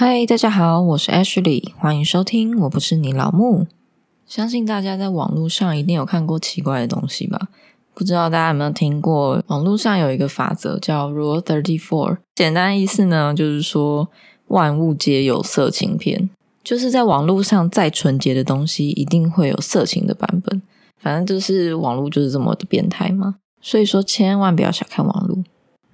嗨，大家好，我是 Ashley，欢迎收听。我不是你老木。相信大家在网络上一定有看过奇怪的东西吧？不知道大家有没有听过？网络上有一个法则叫 Rule Thirty Four，简单意思呢就是说万物皆有色情片，就是在网络上再纯洁的东西，一定会有色情的版本。反正就是网络就是这么的变态嘛，所以说千万不要小看网络。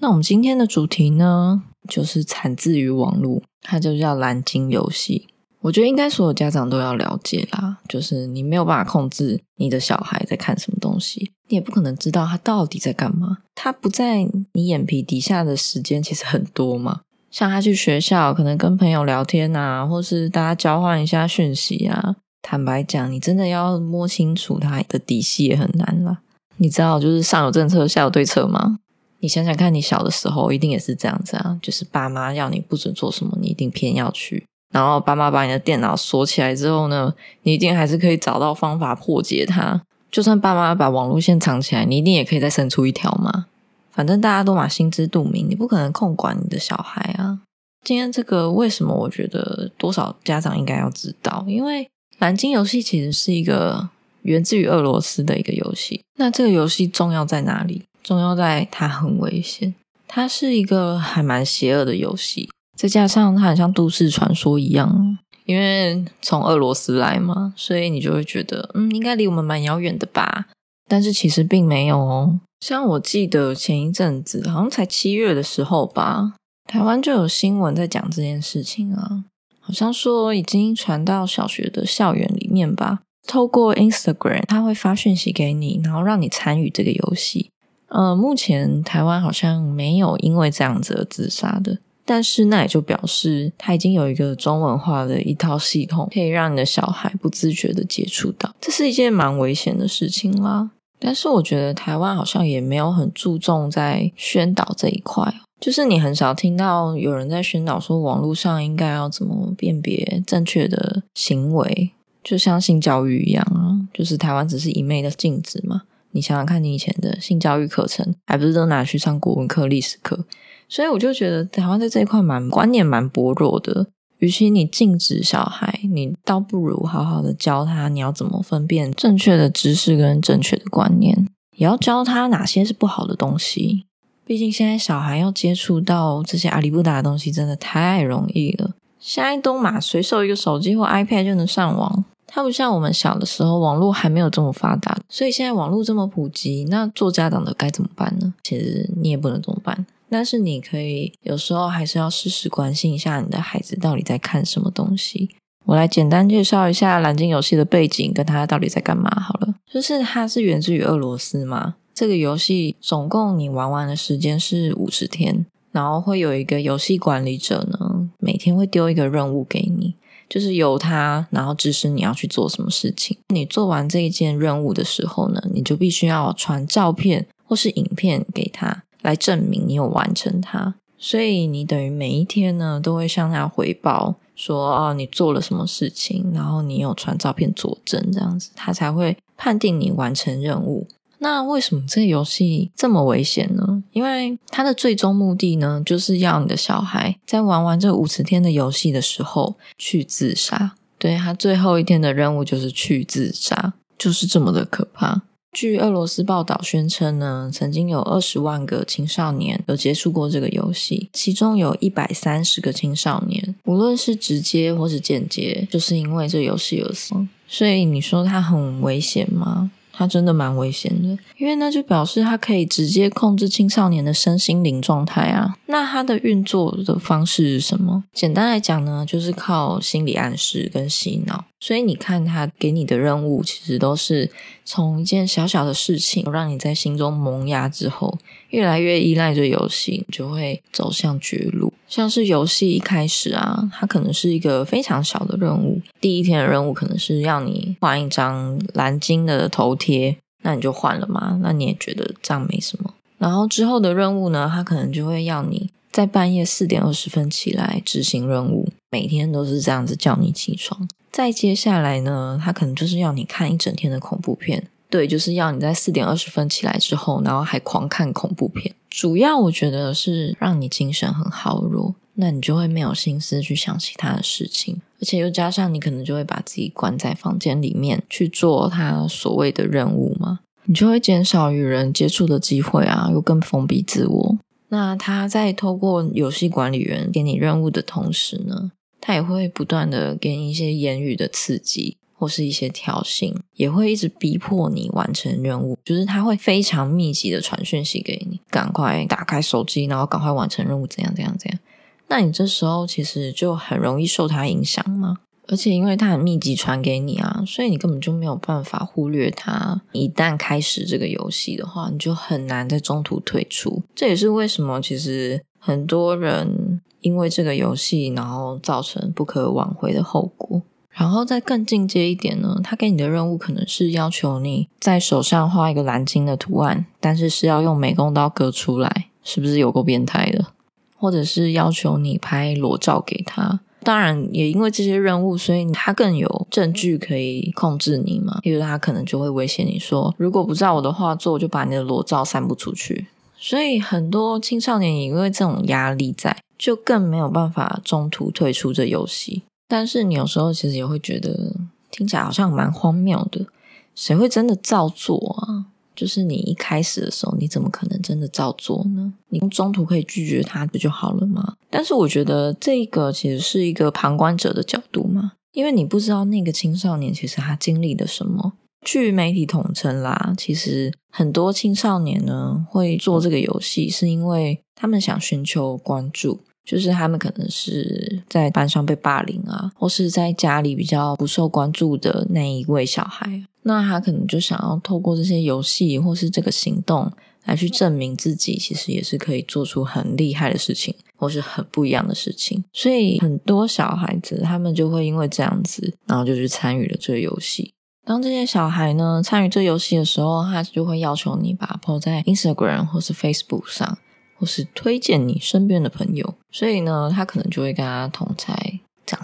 那我们今天的主题呢，就是产自于网络，它就叫蓝鲸游戏。我觉得应该所有家长都要了解啦，就是你没有办法控制你的小孩在看什么东西，你也不可能知道他到底在干嘛。他不在你眼皮底下的时间其实很多嘛，像他去学校，可能跟朋友聊天啊，或是大家交换一下讯息啊。坦白讲，你真的要摸清楚他的底细也很难了。你知道，就是上有政策，下有对策吗？你想想看，你小的时候一定也是这样子啊，就是爸妈要你不准做什么，你一定偏要去。然后爸妈把你的电脑锁起来之后呢，你一定还是可以找到方法破解它。就算爸妈把网络线藏起来，你一定也可以再伸出一条嘛。反正大家都嘛心知肚明，你不可能控管你的小孩啊。今天这个为什么？我觉得多少家长应该要知道，因为蓝鲸游戏其实是一个源自于俄罗斯的一个游戏。那这个游戏重要在哪里？重要在它很危险，它是一个还蛮邪恶的游戏。再加上它很像都市传说一样，因为从俄罗斯来嘛，所以你就会觉得，嗯，应该离我们蛮遥远的吧。但是其实并没有哦。像我记得前一阵子，好像才七月的时候吧，台湾就有新闻在讲这件事情啊，好像说已经传到小学的校园里面吧。透过 Instagram，他会发讯息给你，然后让你参与这个游戏。呃，目前台湾好像没有因为这样子而自杀的。但是那也就表示，他已经有一个中文化的一套系统，可以让你的小孩不自觉的接触到，这是一件蛮危险的事情啦。但是我觉得台湾好像也没有很注重在宣导这一块，就是你很少听到有人在宣导说网络上应该要怎么辨别正确的行为，就像性教育一样啊，就是台湾只是一昧的禁止嘛。你想想看，你以前的性教育课程，还不是都拿去上国文课、历史课？所以我就觉得台湾在这一块蛮观念蛮薄弱的。与其你禁止小孩，你倒不如好好的教他你要怎么分辨正确的知识跟正确的观念，也要教他哪些是不好的东西。毕竟现在小孩要接触到这些阿里不达的东西真的太容易了。现在都嘛随手一个手机或 iPad 就能上网，它不像我们小的时候网络还没有这么发达。所以现在网络这么普及，那做家长的该怎么办呢？其实你也不能怎么办。但是你可以有时候还是要时时关心一下你的孩子到底在看什么东西。我来简单介绍一下蓝鲸游戏的背景，跟他到底在干嘛好了。就是它是源自于俄罗斯嘛。这个游戏总共你玩完的时间是五十天，然后会有一个游戏管理者呢，每天会丢一个任务给你，就是由他然后指示你要去做什么事情。你做完这一件任务的时候呢，你就必须要传照片或是影片给他。来证明你有完成它，所以你等于每一天呢都会向他回报说哦，你做了什么事情，然后你有传照片佐证，这样子他才会判定你完成任务。那为什么这个游戏这么危险呢？因为它的最终目的呢，就是要你的小孩在玩完这五十天的游戏的时候去自杀。对他最后一天的任务就是去自杀，就是这么的可怕。据俄罗斯报道宣称呢，曾经有二十万个青少年有接触过这个游戏，其中有一百三十个青少年，无论是直接或是间接，就是因为这游戏而死。所以你说它很危险吗？它真的蛮危险的，因为那就表示它可以直接控制青少年的身心灵状态啊。那它的运作的方式是什么？简单来讲呢，就是靠心理暗示跟洗脑。所以你看，他给你的任务其实都是从一件小小的事情，让你在心中萌芽之后，越来越依赖这游戏，就会走向绝路。像是游戏一开始啊，它可能是一个非常小的任务，第一天的任务可能是要你换一张蓝鲸的头贴，那你就换了嘛，那你也觉得这样没什么。然后之后的任务呢，它可能就会要你在半夜四点二十分起来执行任务，每天都是这样子叫你起床。再接下来呢，他可能就是要你看一整天的恐怖片，对，就是要你在四点二十分起来之后，然后还狂看恐怖片。主要我觉得是让你精神很耗弱，那你就会没有心思去想其他的事情，而且又加上你可能就会把自己关在房间里面去做他所谓的任务嘛，你就会减少与人接触的机会啊，又更封闭自我。那他在透过游戏管理员给你任务的同时呢，他也会不断的给你一些言语的刺激，或是一些挑衅，也会一直逼迫你完成任务。就是他会非常密集的传讯息给你，赶快打开手机，然后赶快完成任务，怎样怎样怎样。那你这时候其实就很容易受他影响吗。而且因为它很密集传给你啊，所以你根本就没有办法忽略它。一旦开始这个游戏的话，你就很难在中途退出。这也是为什么其实很多人因为这个游戏，然后造成不可挽回的后果。然后再更进阶一点呢，他给你的任务可能是要求你在手上画一个蓝鲸的图案，但是是要用美工刀割出来，是不是有够变态的？或者是要求你拍裸照给他。当然，也因为这些任务，所以他更有证据可以控制你嘛。因为他可能就会威胁你说，如果不照我的话做，我就把你的裸照散布出去。所以很多青少年也因为这种压力在，就更没有办法中途退出这游戏。但是你有时候其实也会觉得，听起来好像蛮荒谬的，谁会真的照做啊？就是你一开始的时候，你怎么可能真的照做呢？你中途可以拒绝他不就好了吗？但是我觉得这个其实是一个旁观者的角度嘛，因为你不知道那个青少年其实他经历了什么。据媒体统称啦，其实很多青少年呢会做这个游戏，是因为他们想寻求关注。就是他们可能是在班上被霸凌啊，或是在家里比较不受关注的那一位小孩，那他可能就想要透过这些游戏或是这个行动来去证明自己，其实也是可以做出很厉害的事情，或是很不一样的事情。所以很多小孩子他们就会因为这样子，然后就去参与了这个游戏。当这些小孩呢参与这游戏的时候，他就会要求你把 po 在 Instagram 或是 Facebook 上。或是推荐你身边的朋友，所以呢，他可能就会跟他同才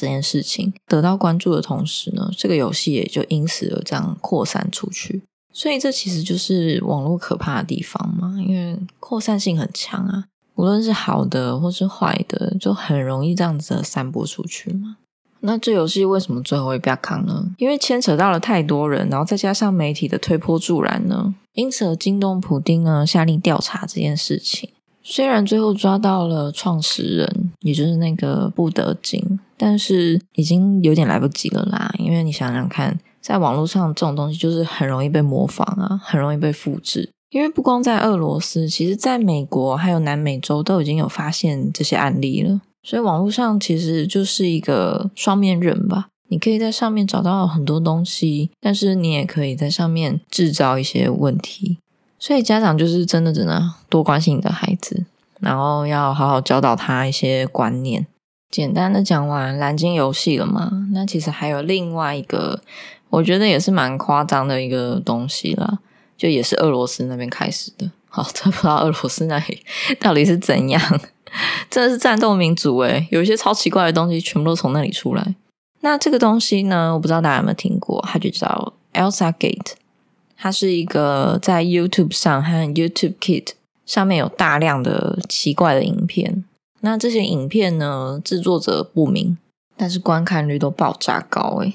这件事情，得到关注的同时呢，这个游戏也就因此而这样扩散出去。所以这其实就是网络可怕的地方嘛，因为扩散性很强啊，无论是好的或是坏的，就很容易这样子散播出去嘛。那这游戏为什么最后会被扛呢？因为牵扯到了太多人，然后再加上媒体的推波助澜呢，因此而惊动普丁呢下令调查这件事情。虽然最后抓到了创始人，也就是那个布德金，但是已经有点来不及了啦。因为你想想看，在网络上这种东西就是很容易被模仿啊，很容易被复制。因为不光在俄罗斯，其实在美国还有南美洲都已经有发现这些案例了。所以网络上其实就是一个双面刃吧。你可以在上面找到很多东西，但是你也可以在上面制造一些问题。所以家长就是真的真的多关心你的孩子，然后要好好教导他一些观念。简单的讲完蓝鲸游戏了嘛？那其实还有另外一个，我觉得也是蛮夸张的一个东西啦，就也是俄罗斯那边开始的。好，真不知道俄罗斯那里到底是怎样，真的是战斗民族诶，有一些超奇怪的东西全部都从那里出来。那这个东西呢，我不知道大家有没有听过，它就叫 Elsa Gate。它是一个在 YouTube 上和 YouTube Kit 上面有大量的奇怪的影片。那这些影片呢，制作者不明，但是观看率都爆炸高诶。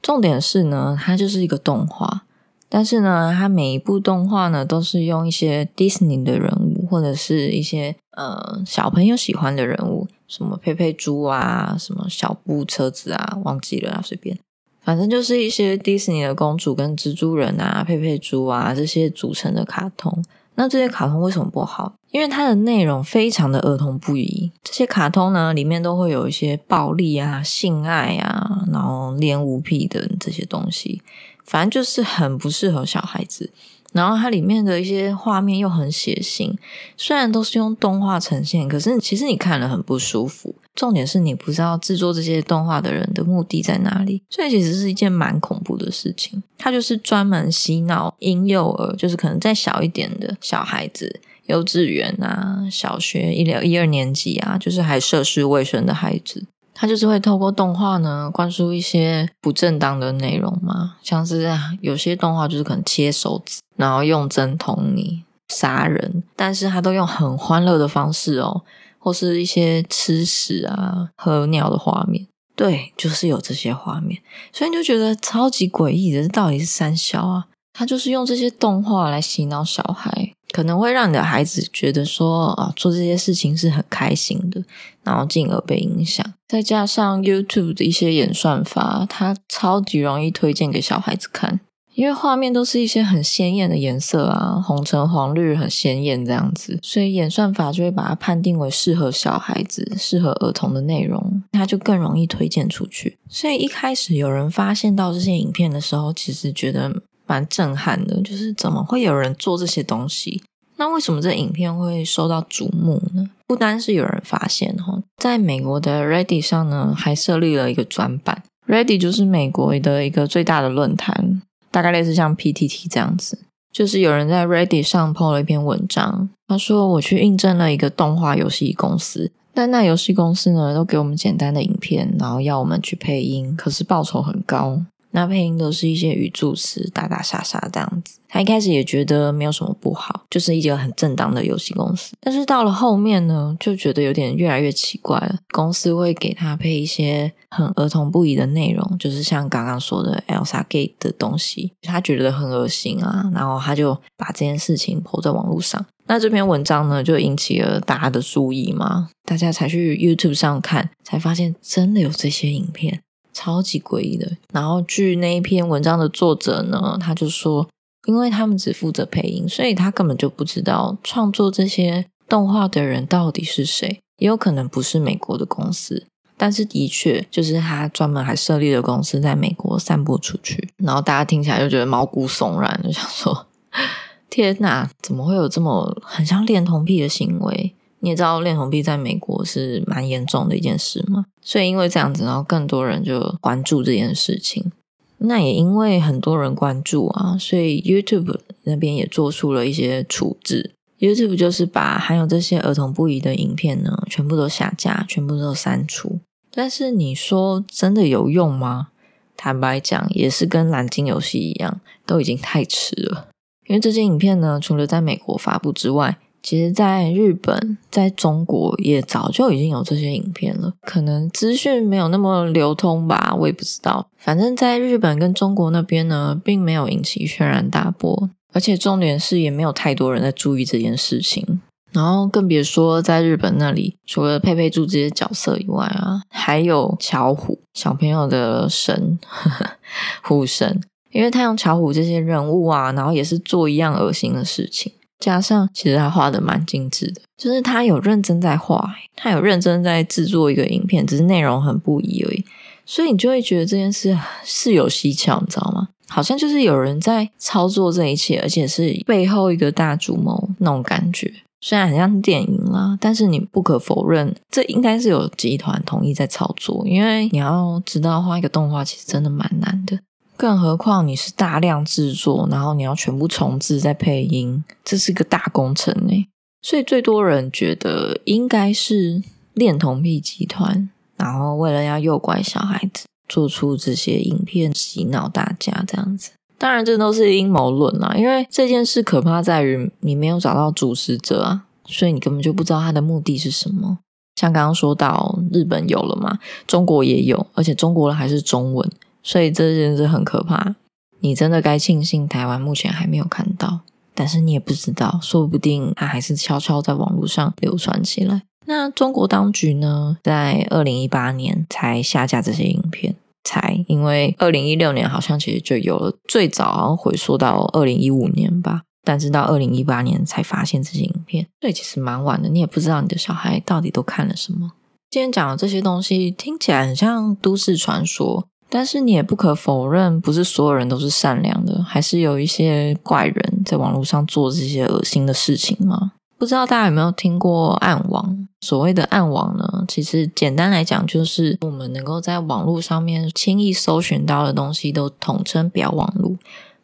重点是呢，它就是一个动画，但是呢，它每一部动画呢，都是用一些 Disney 的人物或者是一些呃小朋友喜欢的人物，什么佩佩猪啊，什么小布车子啊，忘记了啊，随便。反正就是一些迪士尼的公主跟蜘蛛人啊、佩佩猪啊这些组成的卡通。那这些卡通为什么不好？因为它的内容非常的儿童不宜。这些卡通呢，里面都会有一些暴力啊、性爱啊，然后恋物癖等这些东西，反正就是很不适合小孩子。然后它里面的一些画面又很血腥，虽然都是用动画呈现，可是其实你看了很不舒服。重点是你不知道制作这些动画的人的目的在哪里，所以其实是一件蛮恐怖的事情。它就是专门洗脑婴幼儿，就是可能再小一点的小孩子，幼稚园啊、小学一两一二年级啊，就是还涉世未深的孩子。他就是会透过动画呢，灌输一些不正当的内容嘛，像是有些动画就是可能切手指，然后用针捅你、杀人，但是他都用很欢乐的方式哦，或是一些吃屎啊、喝尿的画面。对，就是有这些画面，所以你就觉得超级诡异的，这到底是三小啊？他就是用这些动画来洗脑小孩，可能会让你的孩子觉得说啊，做这些事情是很开心的，然后进而被影响。再加上 YouTube 的一些演算法，它超级容易推荐给小孩子看。因为画面都是一些很鲜艳的颜色啊，红橙黄绿很鲜艳这样子，所以演算法就会把它判定为适合小孩子、适合儿童的内容，它就更容易推荐出去。所以一开始有人发现到这些影片的时候，其实觉得蛮震撼的，就是怎么会有人做这些东西？那为什么这影片会受到瞩目呢？不单是有人发现哈，在美国的 Reddit 上呢，还设立了一个专版。Reddit 就是美国的一个最大的论坛。大概类似像 PTT 这样子，就是有人在 Reddit 上 po 了一篇文章，他说我去印证了一个动画游戏公司，但那游戏公司呢都给我们简单的影片，然后要我们去配音，可是报酬很高。那配音都是一些语助词，打打杀杀这样子。他一开始也觉得没有什么不好，就是一个很正当的游戏公司。但是到了后面呢，就觉得有点越来越奇怪了。公司会给他配一些很儿童不宜的内容，就是像刚刚说的 Elsa Gate 的东西，他觉得很恶心啊。然后他就把这件事情抛在网络上。那这篇文章呢，就引起了大家的注意嘛，大家才去 YouTube 上看，才发现真的有这些影片。超级诡异的。然后，据那一篇文章的作者呢，他就说，因为他们只负责配音，所以他根本就不知道创作这些动画的人到底是谁。也有可能不是美国的公司，但是的确就是他专门还设立了公司在美国散播出去。然后大家听起来就觉得毛骨悚然，就想说：天哪，怎么会有这么很像恋童癖的行为？你也知道恋童癖在美国是蛮严重的一件事嘛，所以因为这样子，然后更多人就关注这件事情。那也因为很多人关注啊，所以 YouTube 那边也做出了一些处置。YouTube 就是把含有这些儿童不宜的影片呢，全部都下架，全部都删除。但是你说真的有用吗？坦白讲，也是跟蓝鲸游戏一样，都已经太迟了。因为这些影片呢，除了在美国发布之外，其实，在日本，在中国也早就已经有这些影片了，可能资讯没有那么流通吧，我也不知道。反正，在日本跟中国那边呢，并没有引起轩然大波，而且重点是也没有太多人在注意这件事情。然后更别说在日本那里，除了佩佩猪这些角色以外啊，还有巧虎小朋友的神呵呵 虎神，因为他用巧虎这些人物啊，然后也是做一样恶心的事情。加上，其实他画的蛮精致的，就是他有认真在画，他有认真在制作一个影片，只是内容很不一而已。所以你就会觉得这件事是有蹊跷，你知道吗？好像就是有人在操作这一切，而且是背后一个大主谋那种感觉。虽然很像电影啦，但是你不可否认，这应该是有集团同意在操作，因为你要知道画一个动画，其实真的蛮难的。更何况你是大量制作，然后你要全部重置再配音，这是个大工程呢。所以最多人觉得应该是恋童癖集团，然后为了要诱拐小孩子，做出这些影片洗脑大家这样子。当然，这都是阴谋论啦，因为这件事可怕在于你没有找到主使者啊，所以你根本就不知道他的目的是什么。像刚刚说到日本有了嘛，中国也有，而且中国的还是中文。所以这件事很可怕，你真的该庆幸台湾目前还没有看到，但是你也不知道，说不定它还是悄悄在网络上流传起来。那中国当局呢，在二零一八年才下架这些影片，才因为二零一六年好像其实就有了，最早好像回溯到二零一五年吧，但是到二零一八年才发现这些影片，所以其实蛮晚的，你也不知道你的小孩到底都看了什么。今天讲的这些东西听起来很像都市传说。但是你也不可否认，不是所有人都是善良的，还是有一些怪人在网络上做这些恶心的事情吗？不知道大家有没有听过暗网？所谓的暗网呢，其实简单来讲，就是我们能够在网络上面轻易搜寻到的东西，都统称表网络。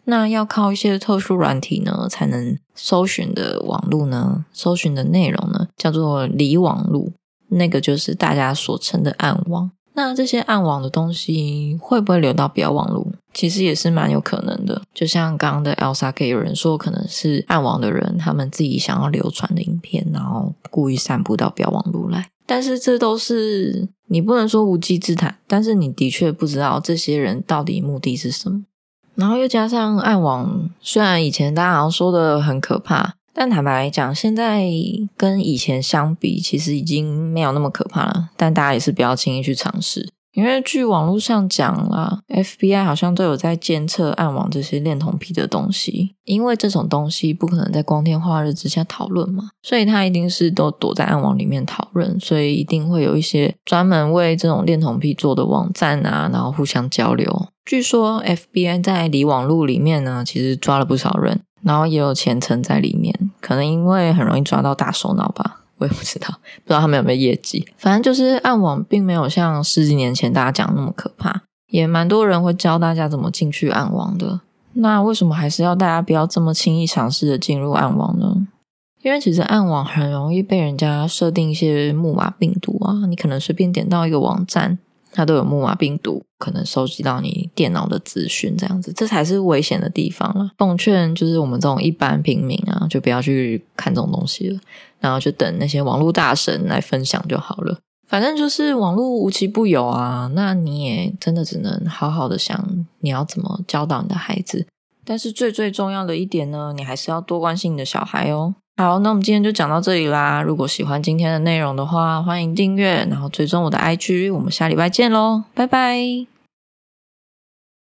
那要靠一些特殊软体呢，才能搜寻的网络呢，搜寻的内容呢，叫做离网络，那个就是大家所称的暗网。那这些暗网的东西会不会流到表网路？其实也是蛮有可能的。就像刚刚的 Elsa，给有人说可能是暗网的人，他们自己想要流传的影片，然后故意散布到标网路来。但是这都是你不能说无稽之谈，但是你的确不知道这些人到底目的是什么。然后又加上暗网，虽然以前大家好像说的很可怕，但坦白来讲，现在跟以前相比，其实已经没有那么可怕了。但大家也是不要轻易去尝试。因为据网络上讲啦，FBI 好像都有在监测暗网这些恋童癖的东西，因为这种东西不可能在光天化日之下讨论嘛，所以他一定是都躲在暗网里面讨论，所以一定会有一些专门为这种恋童癖做的网站啊，然后互相交流。据说 FBI 在离网路里面呢，其实抓了不少人，然后也有前程在里面，可能因为很容易抓到大手脑吧。我也不知道，不知道他们有没有业绩。反正就是暗网并没有像十几年前大家讲那么可怕，也蛮多人会教大家怎么进去暗网的。那为什么还是要大家不要这么轻易尝试的进入暗网呢？因为其实暗网很容易被人家设定一些木马病毒啊，你可能随便点到一个网站。它都有木马病毒，可能收集到你电脑的资讯，这样子，这才是危险的地方了。奉劝就是我们这种一般平民啊，就不要去看这种东西了，然后就等那些网络大神来分享就好了。反正就是网络无奇不有啊，那你也真的只能好好的想你要怎么教导你的孩子。但是最最重要的一点呢，你还是要多关心你的小孩哦。好，那我们今天就讲到这里啦。如果喜欢今天的内容的话，欢迎订阅，然后追踪我的 IG。我们下礼拜见喽，拜拜。